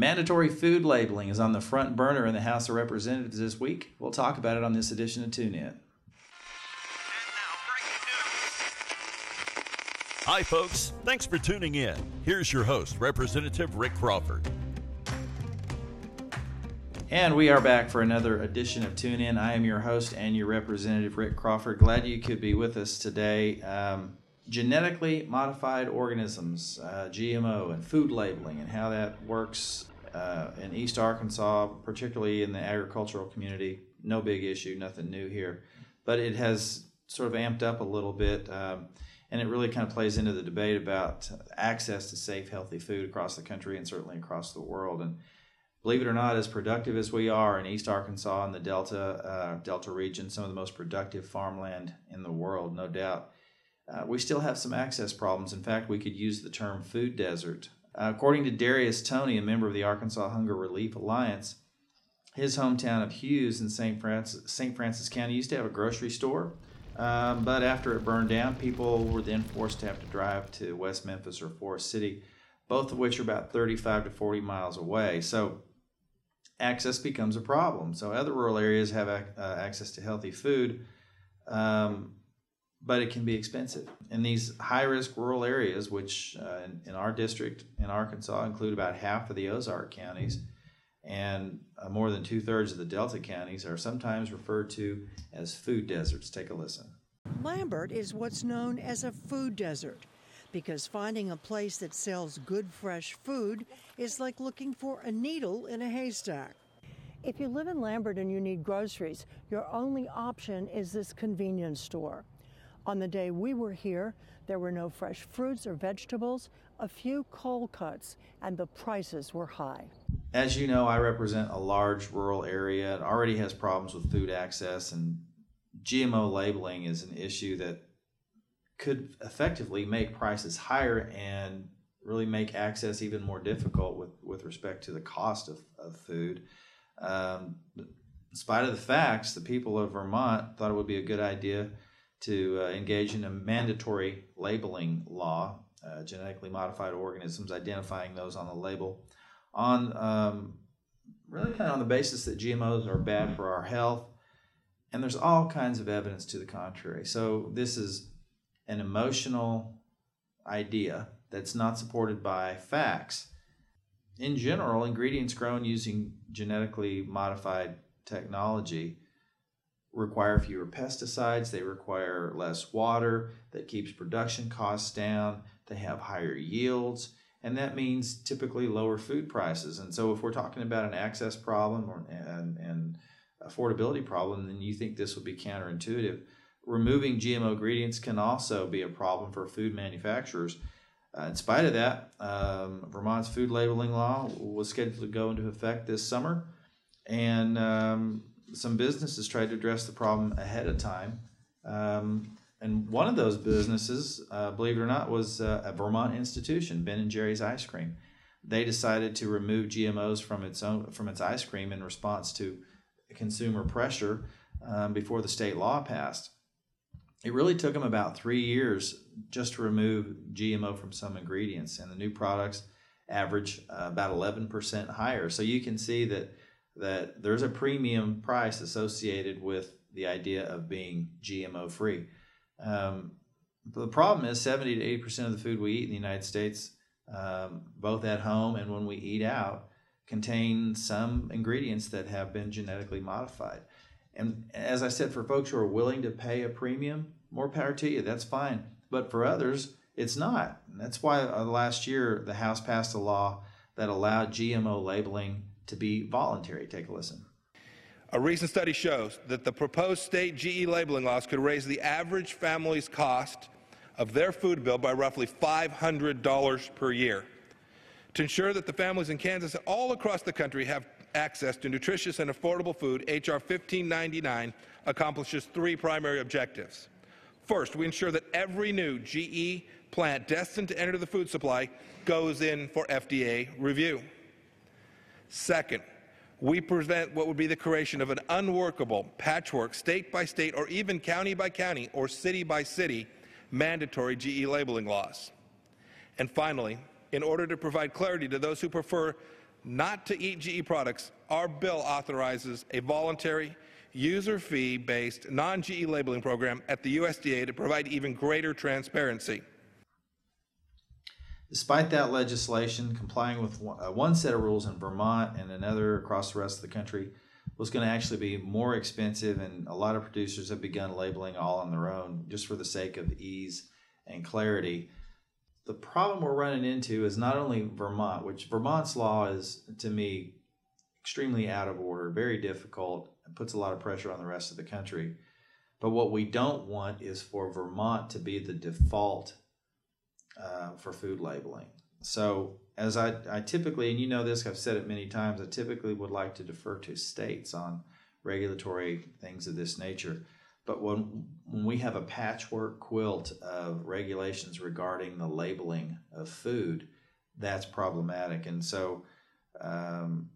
Mandatory food labeling is on the front burner in the House of Representatives this week. We'll talk about it on this edition of Tune In. Hi, folks. Thanks for tuning in. Here's your host, Representative Rick Crawford. And we are back for another edition of Tune In. I am your host and your representative, Rick Crawford. Glad you could be with us today. Um, genetically modified organisms, uh, GMO, and food labeling, and how that works uh, in East Arkansas, particularly in the agricultural community. No big issue, nothing new here. But it has sort of amped up a little bit. Um, and it really kind of plays into the debate about access to safe, healthy food across the country and certainly across the world. And believe it or not, as productive as we are in East Arkansas and the Delta uh, Delta region, some of the most productive farmland in the world, no doubt, uh, we still have some access problems. In fact, we could use the term food desert. Uh, according to Darius Tony, a member of the Arkansas Hunger Relief Alliance, his hometown of Hughes in St. Francis, St. Francis County used to have a grocery store. Um, but after it burned down, people were then forced to have to drive to West Memphis or Forrest City, both of which are about 35 to 40 miles away. So access becomes a problem. So other rural areas have uh, access to healthy food, um, but it can be expensive. In these high risk rural areas, which uh, in, in, our district in Arkansas include about half of the Ozark counties, and uh, more than two thirds of the Delta counties are sometimes referred to as food deserts. Take a listen. Lambert is what's known as a food desert because finding a place that sells good fresh food is like looking for a needle in a haystack. If you live in Lambert and you need groceries, your only option is this convenience store. On the day we were here, there were no fresh fruits or vegetables, a few coal cuts, and the prices were high. As you know, I represent a large rural area. It already has problems with food access, and GMO labeling is an issue that could effectively make prices higher and really make access even more difficult with, with respect to the cost of, of food. Um, in spite of the facts, the people of Vermont thought it would be a good idea to uh, engage in a mandatory labeling law, uh, genetically modified organisms, identifying those on the label, on um, really kind of on the basis that GMOs are bad for our health. And there's all kinds of evidence to the contrary. So this is an emotional idea that's not supported by facts. In general, ingredients grown using genetically modified technology require fewer pesticides, they require less water, that keeps production costs down, they have higher yields, and that means typically lower food prices. And so, if we're talking about an access problem or and, and affordability problem, then you think this would be counterintuitive. Removing GMO ingredients can also be a problem for food manufacturers. Uh, in spite of that, um, Vermont's food labeling law was scheduled to go into effect this summer, and um, some businesses tried to address the problem ahead of time. Um, and one of those businesses, uh, believe it or not, was uh, a Vermont institution, Ben and Jerry's Ice Cream. They decided to remove GMOs from its own from its ice cream in response to consumer pressure um, before the state law passed. It really took them about three years just to remove GMO from some ingredients, and the new products average uh, about 11% higher. So you can see that that there's a premium price associated with the idea of being GMO free. Um, the problem is 70 to 80% of the food we eat in the United States, um, both at home and when we eat out, contain some ingredients that have been genetically modified. And as I said, for folks who are willing to pay a premium, more power to you, that's fine. But for others, it's not. And that's why uh, last year the House passed a law that allowed GMO labeling to be voluntary. Take a listen. A recent study shows that the proposed state GE labeling laws could raise the average family's cost of their food bill by roughly $500 per year. To ensure that the families in Kansas and all across the country have access to nutritious and affordable food, H.R. 1599 accomplishes three primary objectives. First, we ensure that every new GE plant destined to enter the food supply goes in for FDA review. Second, we prevent what would be the creation of an unworkable patchwork state by state or even county by county or city by city mandatory GE labeling laws. And finally, in order to provide clarity to those who prefer not to eat GE products, our bill authorizes a voluntary, user fee based, non GE labeling program at the USDA to provide even greater transparency. Despite that legislation, complying with one, uh, set of rules in Vermont and another across the rest of the country was going to actually be more expensive, and a lot of producers have begun labeling all on their own just for the sake of ease and clarity. The problem we're running into is not only Vermont, which Vermont's law is, to me, extremely out of order, very difficult, and puts a lot of pressure on the rest of the country. But what we don't want is for Vermont to be the default uh, for food labeling. So, as I, I typically, and you know this, I've said it many times, I typically would like to defer to states on regulatory things of this nature. But when, when we have a patchwork quilt of regulations regarding the labeling of food, that's problematic. And so, um,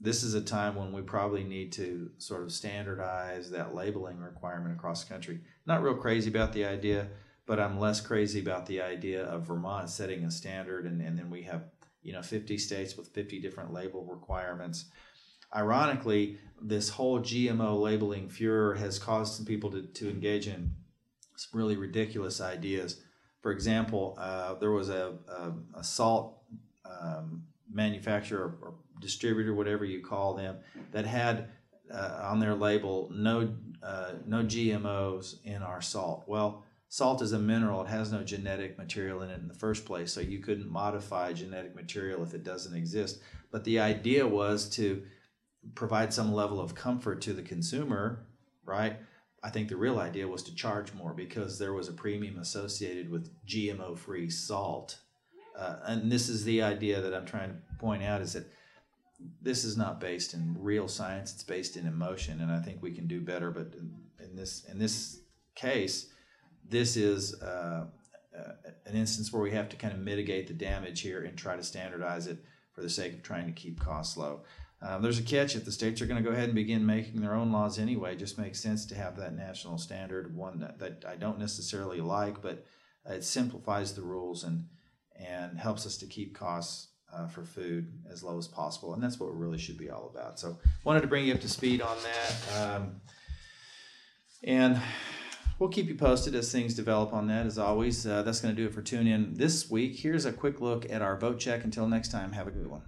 this is a time when we probably need to sort of standardize that labeling requirement across the country. Not real crazy about the idea, but I'm less crazy about the idea of Vermont setting a standard and, and then we have you know 50 states with 50 different label requirements. Ironically, this whole GMO labeling furor has caused some people to, to engage in some really ridiculous ideas. For example, uh, there was a, a, a salt um, manufacturer or distributor, whatever you call them, that had uh, on their label no uh, no GMOs in our salt. Well, salt is a mineral; it has no genetic material in it in the first place, so you couldn't modify genetic material if it doesn't exist. But the idea was to provide some level of comfort to the consumer, right? I think the real idea was to charge more because there was a premium associated with GMO-free salt. Uh, and this is the idea that I'm trying to point out is that this is not based in real science it's based in emotion and i think we can do better but in, in this in this case this is uh, uh, an instance where we have to kind of mitigate the damage here and try to standardize it for the sake of trying to keep costs low um, there's a catch if the states are going to go ahead and begin making their own laws anyway it just makes sense to have that national standard one that, that i don't necessarily like but it simplifies the rules and and helps us to keep costs uh, for food as low as possible. And that's what it really should be all about. So, wanted to bring you up to speed on that. Um, and we'll keep you posted as things develop on that, as always. Uh, that's going to do it for Tune In this week. Here's a quick look at our vote check. Until next time, have a good one.